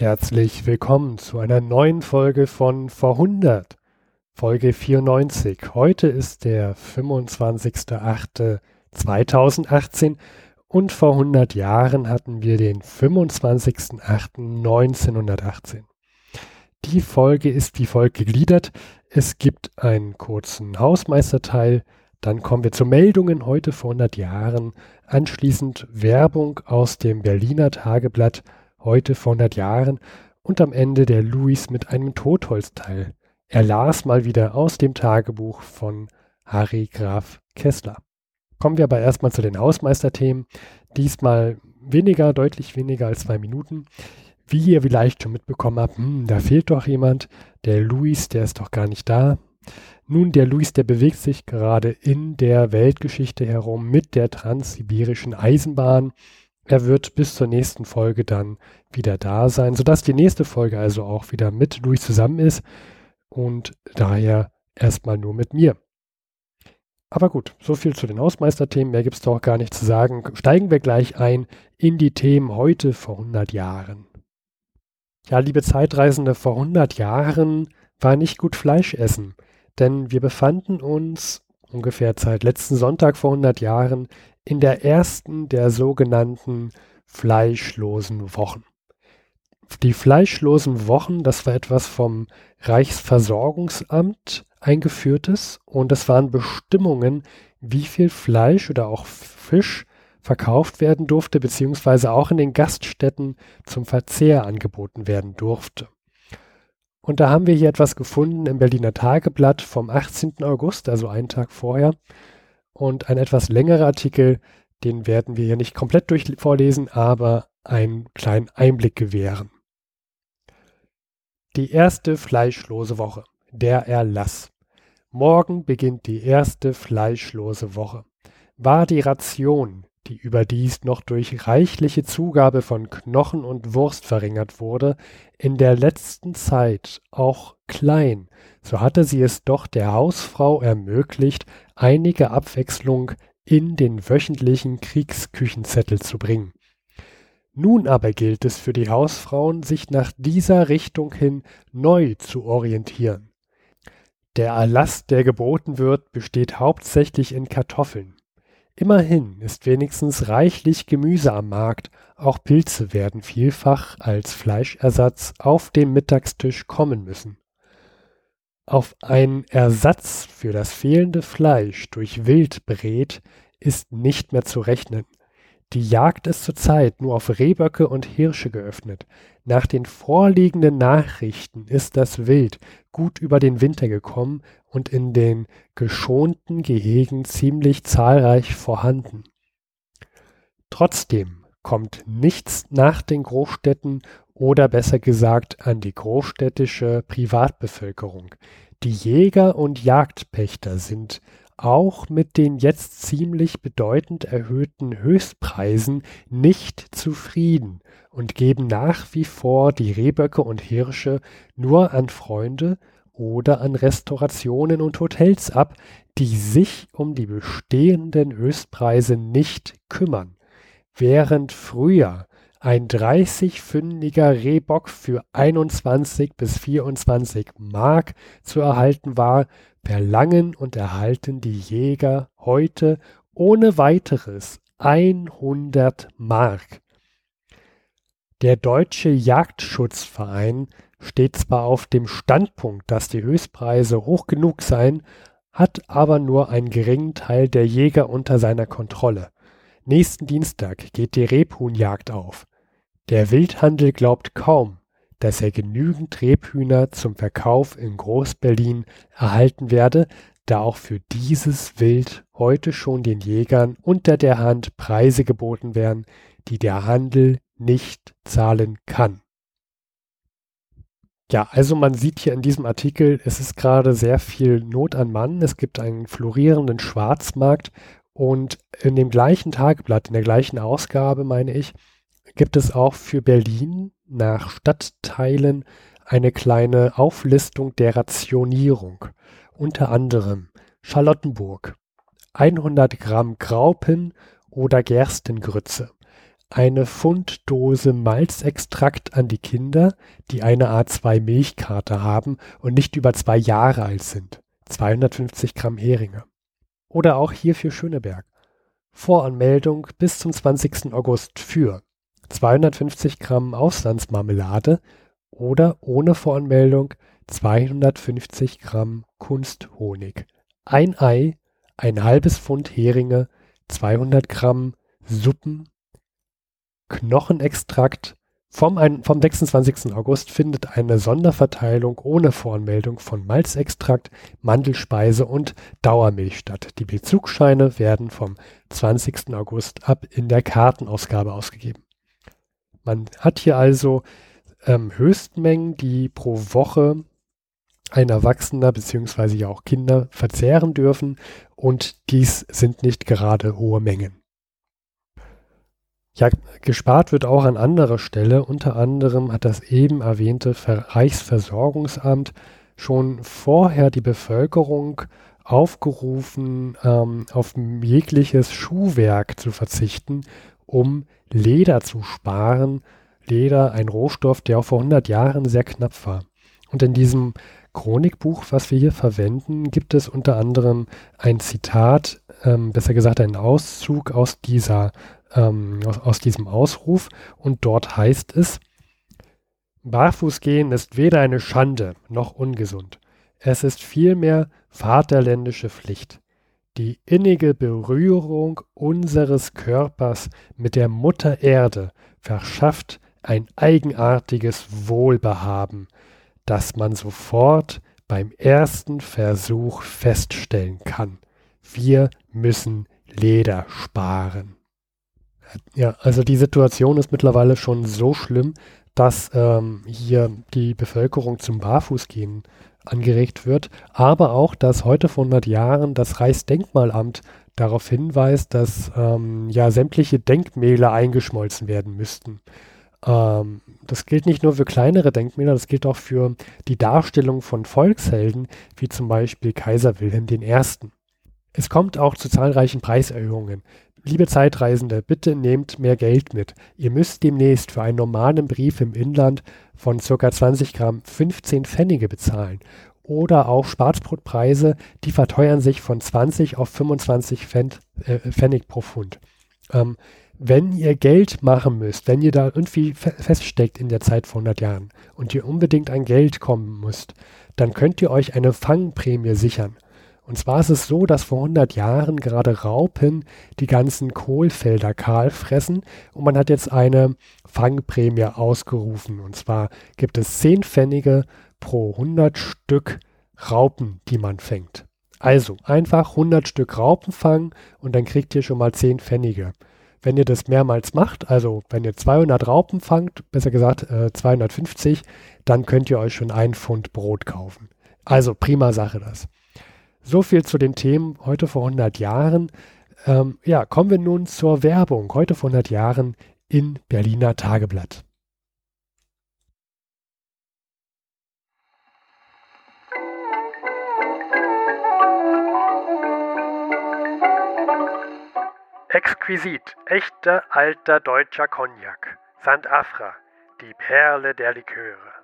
Herzlich willkommen zu einer neuen Folge von Vor 100, Folge 94. Heute ist der 25.08.2018 und vor 100 Jahren hatten wir den 25.08.1918. Die Folge ist wie folgt gegliedert. Es gibt einen kurzen Hausmeisterteil, dann kommen wir zu Meldungen heute vor 100 Jahren, anschließend Werbung aus dem Berliner Tageblatt heute vor 100 Jahren und am Ende der Louis mit einem Totholzteil. Er las mal wieder aus dem Tagebuch von Harry Graf Kessler. Kommen wir aber erstmal zu den Hausmeisterthemen. Diesmal weniger, deutlich weniger als zwei Minuten. Wie ihr vielleicht schon mitbekommen habt, hm, da fehlt doch jemand. Der Luis, der ist doch gar nicht da. Nun, der Luis, der bewegt sich gerade in der Weltgeschichte herum mit der transsibirischen Eisenbahn. Er wird bis zur nächsten Folge dann wieder da sein, sodass die nächste Folge also auch wieder mit Luis zusammen ist und daher erstmal nur mit mir. Aber gut, so viel zu den Hausmeisterthemen, mehr gibt es doch gar nicht zu sagen. Steigen wir gleich ein in die Themen heute vor 100 Jahren. Ja, liebe Zeitreisende, vor 100 Jahren war nicht gut Fleisch essen, denn wir befanden uns ungefähr seit letzten Sonntag vor 100 Jahren in der ersten der sogenannten fleischlosen Wochen. Die fleischlosen Wochen, das war etwas vom Reichsversorgungsamt eingeführtes und das waren Bestimmungen, wie viel Fleisch oder auch Fisch verkauft werden durfte, beziehungsweise auch in den Gaststätten zum Verzehr angeboten werden durfte. Und da haben wir hier etwas gefunden im Berliner Tageblatt vom 18. August, also einen Tag vorher, und ein etwas längerer Artikel, den werden wir hier nicht komplett durch vorlesen, aber einen kleinen Einblick gewähren. Die erste fleischlose Woche. Der Erlass. Morgen beginnt die erste fleischlose Woche. War die Ration, die überdies noch durch reichliche Zugabe von Knochen und Wurst verringert wurde, in der letzten Zeit auch klein, so hatte sie es doch der Hausfrau ermöglicht, einige Abwechslung in den wöchentlichen Kriegsküchenzettel zu bringen. Nun aber gilt es für die Hausfrauen, sich nach dieser Richtung hin neu zu orientieren. Der Erlass, der geboten wird, besteht hauptsächlich in Kartoffeln. Immerhin ist wenigstens reichlich Gemüse am Markt, auch Pilze werden vielfach als Fleischersatz auf den Mittagstisch kommen müssen. Auf einen Ersatz für das fehlende Fleisch durch Wildbret ist nicht mehr zu rechnen. Die Jagd ist zurzeit nur auf Rehböcke und Hirsche geöffnet. Nach den vorliegenden Nachrichten ist das Wild gut über den Winter gekommen und in den geschonten Gehegen ziemlich zahlreich vorhanden. Trotzdem kommt nichts nach den Großstädten oder besser gesagt an die großstädtische Privatbevölkerung. Die Jäger und Jagdpächter sind auch mit den jetzt ziemlich bedeutend erhöhten Höchstpreisen nicht zufrieden und geben nach wie vor die Rehböcke und Hirsche nur an Freunde oder an Restaurationen und Hotels ab, die sich um die bestehenden Höchstpreise nicht kümmern. Während früher ein 30-pfündiger Rehbock für 21 bis 24 Mark zu erhalten war, verlangen und erhalten die Jäger heute ohne weiteres 100 Mark. Der Deutsche Jagdschutzverein steht zwar auf dem Standpunkt, dass die Höchstpreise hoch genug seien, hat aber nur einen geringen Teil der Jäger unter seiner Kontrolle. Nächsten Dienstag geht die Rebhuhnjagd auf. Der Wildhandel glaubt kaum, dass er genügend Rebhühner zum Verkauf in Groß-Berlin erhalten werde, da auch für dieses Wild heute schon den Jägern unter der Hand Preise geboten werden, die der Handel nicht zahlen kann. Ja, also man sieht hier in diesem Artikel, es ist gerade sehr viel Not an Mann. Es gibt einen florierenden Schwarzmarkt und in dem gleichen Tageblatt, in der gleichen Ausgabe, meine ich, gibt es auch für Berlin nach Stadtteilen eine kleine Auflistung der Rationierung. Unter anderem Charlottenburg 100 Gramm Graupen oder Gerstengrütze, eine Pfunddose Malzextrakt an die Kinder, die eine A2 Milchkarte haben und nicht über zwei Jahre alt sind. 250 Gramm Heringe. Oder auch hier für Schöneberg. Voranmeldung bis zum 20. August für 250 Gramm Auslandsmarmelade oder ohne Voranmeldung 250 Gramm Kunsthonig, ein Ei, ein halbes Pfund Heringe, 200 Gramm Suppen, Knochenextrakt. Vom, ein, vom 26. August findet eine Sonderverteilung ohne Voranmeldung von Malzextrakt, Mandelspeise und Dauermilch statt. Die Bezugsscheine werden vom 20. August ab in der Kartenausgabe ausgegeben. Man hat hier also ähm, Höchstmengen, die pro Woche ein Erwachsener bzw. ja auch Kinder verzehren dürfen und dies sind nicht gerade hohe Mengen. Ja, gespart wird auch an anderer Stelle. Unter anderem hat das eben erwähnte Reichsversorgungsamt schon vorher die Bevölkerung aufgerufen, ähm, auf jegliches Schuhwerk zu verzichten, um Leder zu sparen. Leder, ein Rohstoff, der auch vor 100 Jahren sehr knapp war. Und in diesem Chronikbuch, was wir hier verwenden, gibt es unter anderem ein Zitat, ähm, besser gesagt einen Auszug aus dieser, ähm, aus, aus diesem Ausruf und dort heißt es, Barfußgehen ist weder eine Schande noch ungesund. Es ist vielmehr vaterländische Pflicht. Die innige Berührung unseres Körpers mit der Mutter Erde verschafft ein eigenartiges Wohlbehaben, das man sofort beim ersten Versuch feststellen kann. Wir müssen Leder sparen. Ja, also die Situation ist mittlerweile schon so schlimm, dass ähm, hier die Bevölkerung zum Barfußgehen angeregt wird, aber auch, dass heute vor 100 Jahren das Reichsdenkmalamt darauf hinweist, dass ähm, ja sämtliche Denkmäler eingeschmolzen werden müssten. Ähm, das gilt nicht nur für kleinere Denkmäler, das gilt auch für die Darstellung von Volkshelden, wie zum Beispiel Kaiser Wilhelm I. Es kommt auch zu zahlreichen Preiserhöhungen. Liebe Zeitreisende, bitte nehmt mehr Geld mit. Ihr müsst demnächst für einen normalen Brief im Inland von ca. 20 Gramm 15 Pfennige bezahlen. Oder auch Schwarzbrotpreise, die verteuern sich von 20 auf 25 Pfennig, äh, Pfennig pro Pfund. Ähm, wenn ihr Geld machen müsst, wenn ihr da irgendwie fe feststeckt in der Zeit vor 100 Jahren und ihr unbedingt an Geld kommen müsst, dann könnt ihr euch eine Fangprämie sichern. Und zwar ist es so, dass vor 100 Jahren gerade Raupen die ganzen Kohlfelder kahl fressen und man hat jetzt eine Fangprämie ausgerufen. Und zwar gibt es 10 Pfennige pro 100 Stück Raupen, die man fängt. Also einfach 100 Stück Raupen fangen und dann kriegt ihr schon mal 10 Pfennige. Wenn ihr das mehrmals macht, also wenn ihr 200 Raupen fangt, besser gesagt äh, 250, dann könnt ihr euch schon ein Pfund Brot kaufen. Also prima Sache das. So viel zu den Themen heute vor 100 Jahren. Ähm, ja, kommen wir nun zur Werbung. Heute vor 100 Jahren in Berliner Tageblatt. Exquisit, echter alter deutscher Cognac. St. Afra, die Perle der Liköre.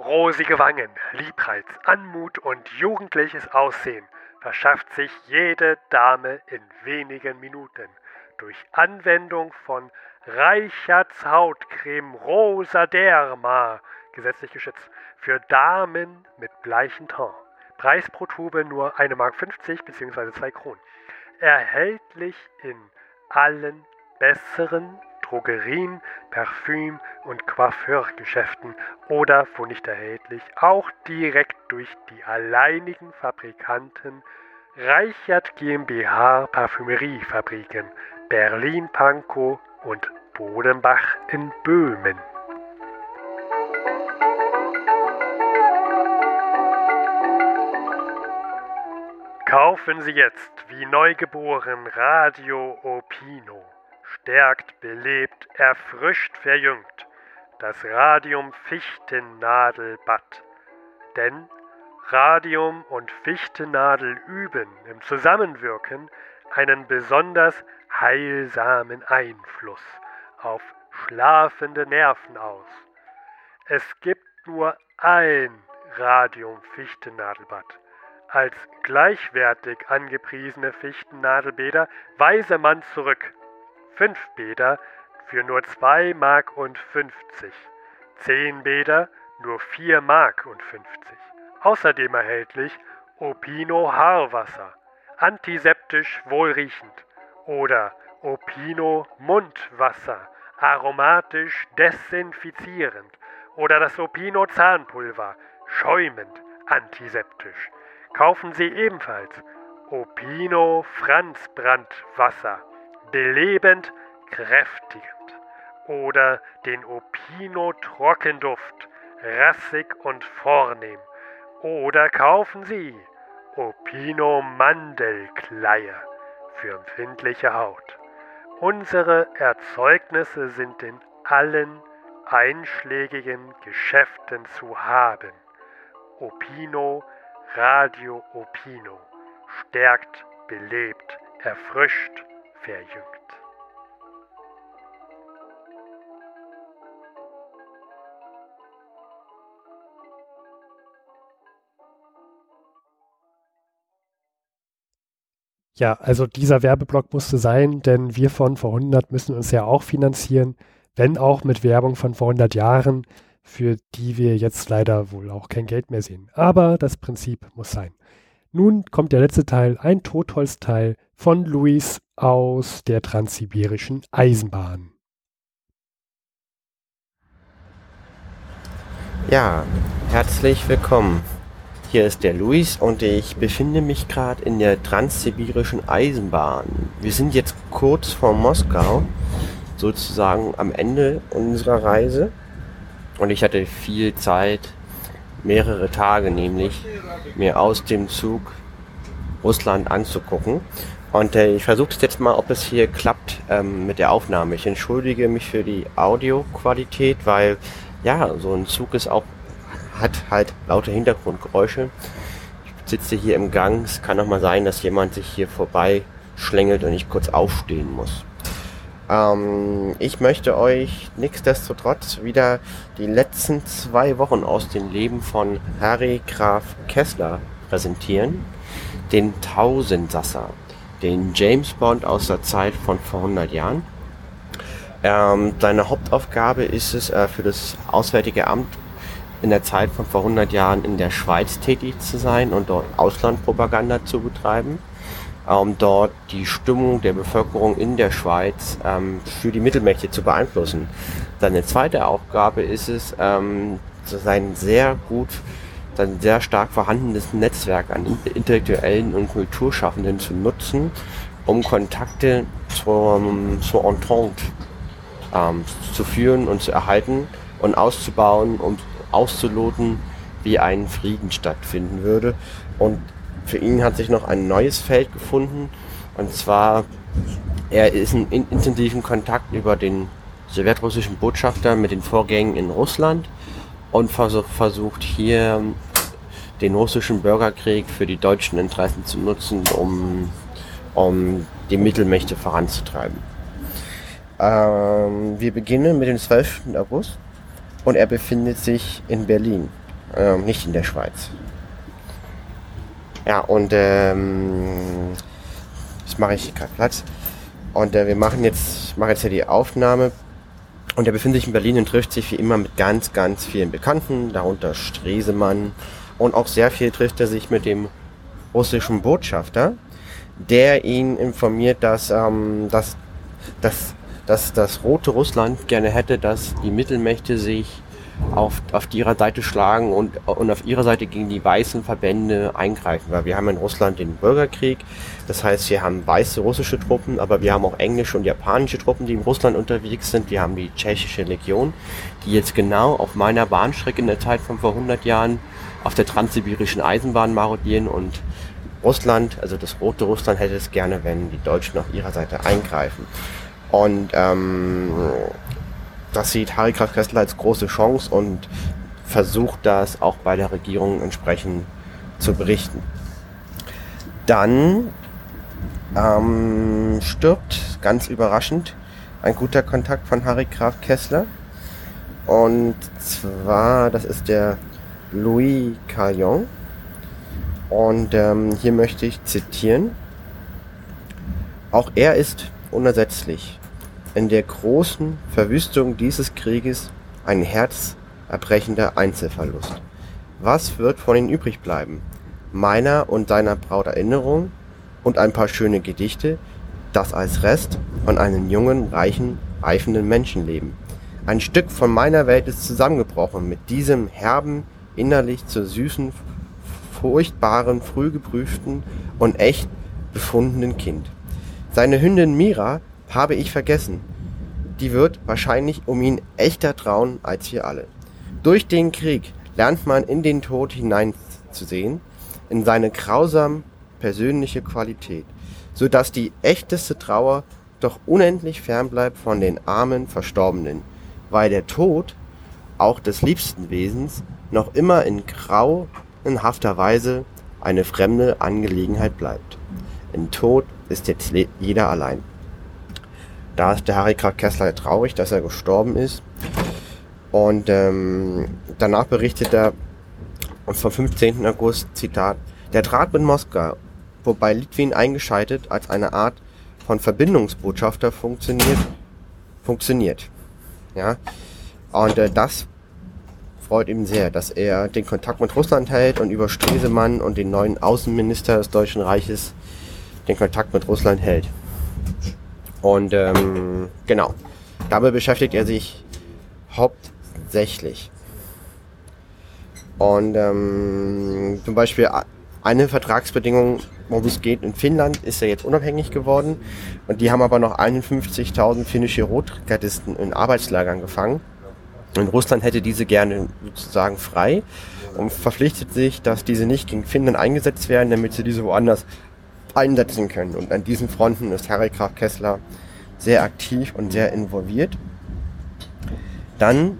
Rosige Wangen, Liebreiz, Anmut und jugendliches Aussehen verschafft sich jede Dame in wenigen Minuten durch Anwendung von Reicherts Hautcreme Rosa Derma, gesetzlich geschützt, für Damen mit bleichen Ton. Preis pro Tube nur 1,50 Mark bzw. 2 Kronen. Erhältlich in allen besseren Drogerien, Parfüm- und Coiffeurgeschäften oder, wo nicht erhältlich, auch direkt durch die alleinigen Fabrikanten Reichert GmbH Parfümeriefabriken Berlin-Pankow und Bodenbach in Böhmen. Kaufen Sie jetzt wie neugeboren Radio Opino. Stärkt, belebt, erfrischt, verjüngt das Radium Fichtennadelbad. Denn Radium und Fichtennadel üben im Zusammenwirken einen besonders heilsamen Einfluss auf schlafende Nerven aus. Es gibt nur ein Radium-Fichtennadelbad. Als gleichwertig angepriesene Fichtennadelbäder weise man zurück. Fünf Bäder für nur 2 Mark und 50. Zehn Bäder nur 4 Mark und 50. Außerdem erhältlich Opino Haarwasser, antiseptisch wohlriechend oder Opino Mundwasser, aromatisch desinfizierend oder das Opino Zahnpulver, schäumend antiseptisch. Kaufen Sie ebenfalls Opino Franzbrandwasser, belebend, kräftigend oder den Opino Trockenduft, rassig und vornehm. Oder kaufen Sie Opino Mandelkleie für empfindliche Haut. Unsere Erzeugnisse sind in allen einschlägigen Geschäften zu haben. Opino, Radio Opino, stärkt, belebt, erfrischt, verjüngt. Ja, also dieser Werbeblock musste sein, denn wir von vor 100 müssen uns ja auch finanzieren, wenn auch mit Werbung von vor 100 Jahren, für die wir jetzt leider wohl auch kein Geld mehr sehen. Aber das Prinzip muss sein. Nun kommt der letzte Teil, ein Totholzteil von Luis aus der transsibirischen Eisenbahn. Ja, herzlich willkommen hier ist der Luis und ich befinde mich gerade in der transsibirischen Eisenbahn. Wir sind jetzt kurz vor Moskau, sozusagen am Ende unserer Reise. Und ich hatte viel Zeit, mehrere Tage nämlich, mir aus dem Zug Russland anzugucken. Und äh, ich versuche jetzt mal, ob es hier klappt ähm, mit der Aufnahme. Ich entschuldige mich für die Audioqualität, weil ja, so ein Zug ist auch hat halt laute Hintergrundgeräusche. Ich sitze hier im Gang. Es kann auch mal sein, dass jemand sich hier vorbei schlängelt und ich kurz aufstehen muss. Ähm, ich möchte euch nichtsdestotrotz wieder die letzten zwei Wochen aus dem Leben von Harry Graf Kessler präsentieren. Den Tausendsasser, den James Bond aus der Zeit von vor 100 Jahren. Ähm, seine Hauptaufgabe ist es, äh, für das Auswärtige Amt in der Zeit von vor 100 Jahren in der Schweiz tätig zu sein und dort Auslandpropaganda zu betreiben, um dort die Stimmung der Bevölkerung in der Schweiz ähm, für die Mittelmächte zu beeinflussen. Seine zweite Aufgabe ist es, ähm, sein sehr gut, sein sehr stark vorhandenes Netzwerk an Intellektuellen und Kulturschaffenden zu nutzen, um Kontakte zur, zur Entente ähm, zu führen und zu erhalten und auszubauen, um auszuloten, wie ein Frieden stattfinden würde. Und für ihn hat sich noch ein neues Feld gefunden. Und zwar, er ist in intensiven Kontakt über den sowjetrussischen Botschafter mit den Vorgängen in Russland und versucht hier den russischen Bürgerkrieg für die deutschen Interessen zu nutzen, um, um die Mittelmächte voranzutreiben. Ähm, wir beginnen mit dem 12. August und er befindet sich in Berlin, ähm, nicht in der Schweiz. Ja, und ähm, das mache ich gerade Platz. Und äh, wir machen jetzt, machen jetzt hier die Aufnahme. Und er befindet sich in Berlin und trifft sich wie immer mit ganz, ganz vielen Bekannten, darunter Stresemann. Und auch sehr viel trifft er sich mit dem russischen Botschafter, der ihn informiert, dass, ähm, dass, dass dass das rote Russland gerne hätte, dass die Mittelmächte sich auf, auf ihrer Seite schlagen und, und auf ihrer Seite gegen die weißen Verbände eingreifen. Weil wir haben in Russland den Bürgerkrieg, das heißt, wir haben weiße russische Truppen, aber wir haben auch englische und japanische Truppen, die in Russland unterwegs sind. Wir haben die tschechische Legion, die jetzt genau auf meiner Bahnstrecke in der Zeit von vor 100 Jahren auf der transsibirischen Eisenbahn marodieren und Russland, also das rote Russland hätte es gerne, wenn die Deutschen auf ihrer Seite eingreifen. Und ähm, das sieht Harry Graf Kessler als große Chance und versucht das auch bei der Regierung entsprechend zu berichten. Dann ähm, stirbt, ganz überraschend, ein guter Kontakt von Harry Graf Kessler. Und zwar, das ist der Louis Carillon. Und ähm, hier möchte ich zitieren. Auch er ist unersetzlich. In der großen Verwüstung dieses Krieges ein herzerbrechender Einzelverlust. Was wird von ihm übrig bleiben? Meiner und seiner Braut Erinnerung und ein paar schöne Gedichte, das als Rest von einem jungen, reichen, reifenden Menschenleben. Ein Stück von meiner Welt ist zusammengebrochen mit diesem herben, innerlich zur süßen, furchtbaren, früh geprüften und echt befundenen Kind. Seine Hündin Mira habe ich vergessen. Die wird wahrscheinlich um ihn echter trauen als wir alle. Durch den Krieg lernt man in den Tod hineinzusehen, in seine grausam persönliche Qualität, so dass die echteste Trauer doch unendlich fern bleibt von den armen Verstorbenen, weil der Tod auch des liebsten Wesens noch immer in grauenhafter Weise eine fremde Angelegenheit bleibt. Im Tod ist jetzt jeder allein. Da ist der Harry Krag Kessler traurig, dass er gestorben ist. Und ähm, danach berichtet er vom 15. August, Zitat, der Draht mit Moskau, wobei Litwin eingeschaltet als eine Art von Verbindungsbotschafter funktioniert, funktioniert. Ja, und äh, das freut ihm sehr, dass er den Kontakt mit Russland hält und über Stresemann und den neuen Außenminister des Deutschen Reiches den Kontakt mit Russland hält. Und ähm, genau, dabei beschäftigt er sich hauptsächlich. Und ähm, zum Beispiel eine Vertragsbedingung, worum es geht, in Finnland ist er jetzt unabhängig geworden. Und die haben aber noch 51.000 finnische Rotgardisten in Arbeitslagern gefangen. Und Russland hätte diese gerne sozusagen frei und verpflichtet sich, dass diese nicht gegen Finnland eingesetzt werden, damit sie diese woanders einsetzen können. Und an diesen Fronten ist Harry Graf Kessler sehr aktiv und sehr involviert. Dann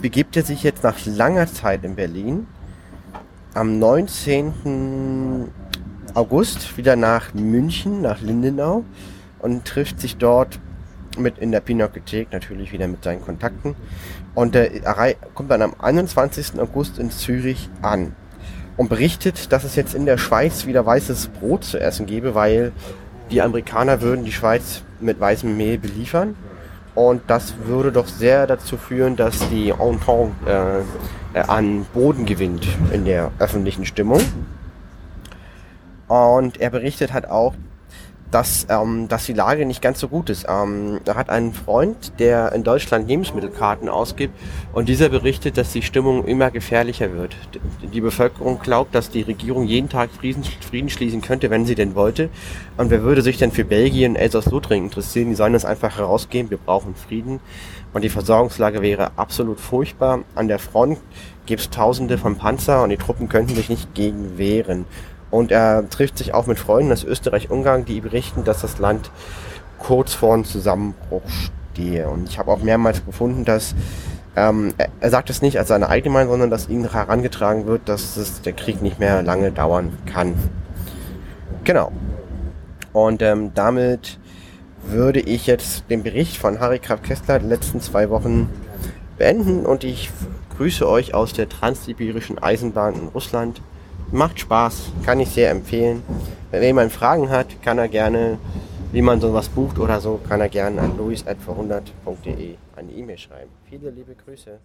begibt er sich jetzt nach langer Zeit in Berlin am 19. August wieder nach München, nach Lindenau und trifft sich dort mit in der Pinakothek, natürlich wieder mit seinen Kontakten. Und er kommt dann am 21. August in Zürich an und berichtet, dass es jetzt in der Schweiz wieder weißes Brot zu essen gäbe, weil die Amerikaner würden die Schweiz mit weißem Mehl beliefern. Und das würde doch sehr dazu führen, dass die Entente äh, an Boden gewinnt in der öffentlichen Stimmung. Und er berichtet hat auch, dass, ähm, dass die Lage nicht ganz so gut ist. Ähm, er hat einen Freund, der in Deutschland Lebensmittelkarten ausgibt und dieser berichtet, dass die Stimmung immer gefährlicher wird. Die Bevölkerung glaubt, dass die Regierung jeden Tag Frieden, schließen könnte, wenn sie denn wollte. Und wer würde sich denn für Belgien, Elsass-Lothringen interessieren? Die sollen das einfach herausgeben, wir brauchen Frieden. Und die Versorgungslage wäre absolut furchtbar. An der Front gibt es tausende von Panzer und die Truppen könnten sich nicht gegen wehren. Und er trifft sich auch mit Freunden aus Österreich-Ungarn, die berichten, dass das Land kurz vor einem Zusammenbruch stehe. Und ich habe auch mehrmals gefunden, dass ähm, er, sagt es nicht als seine eigene Meinung, sondern dass ihm herangetragen wird, dass es, der Krieg nicht mehr lange dauern kann. Genau. Und ähm, damit würde ich jetzt den Bericht von Harry Graf Kessler der letzten zwei Wochen beenden und ich grüße euch aus der transsibirischen Eisenbahn in Russland. Macht Spaß, kann ich sehr empfehlen. Wenn jemand Fragen hat, kann er gerne, wie man sowas bucht oder so, kann er gerne an luis.verhundert.de eine E-Mail schreiben. Viele liebe Grüße.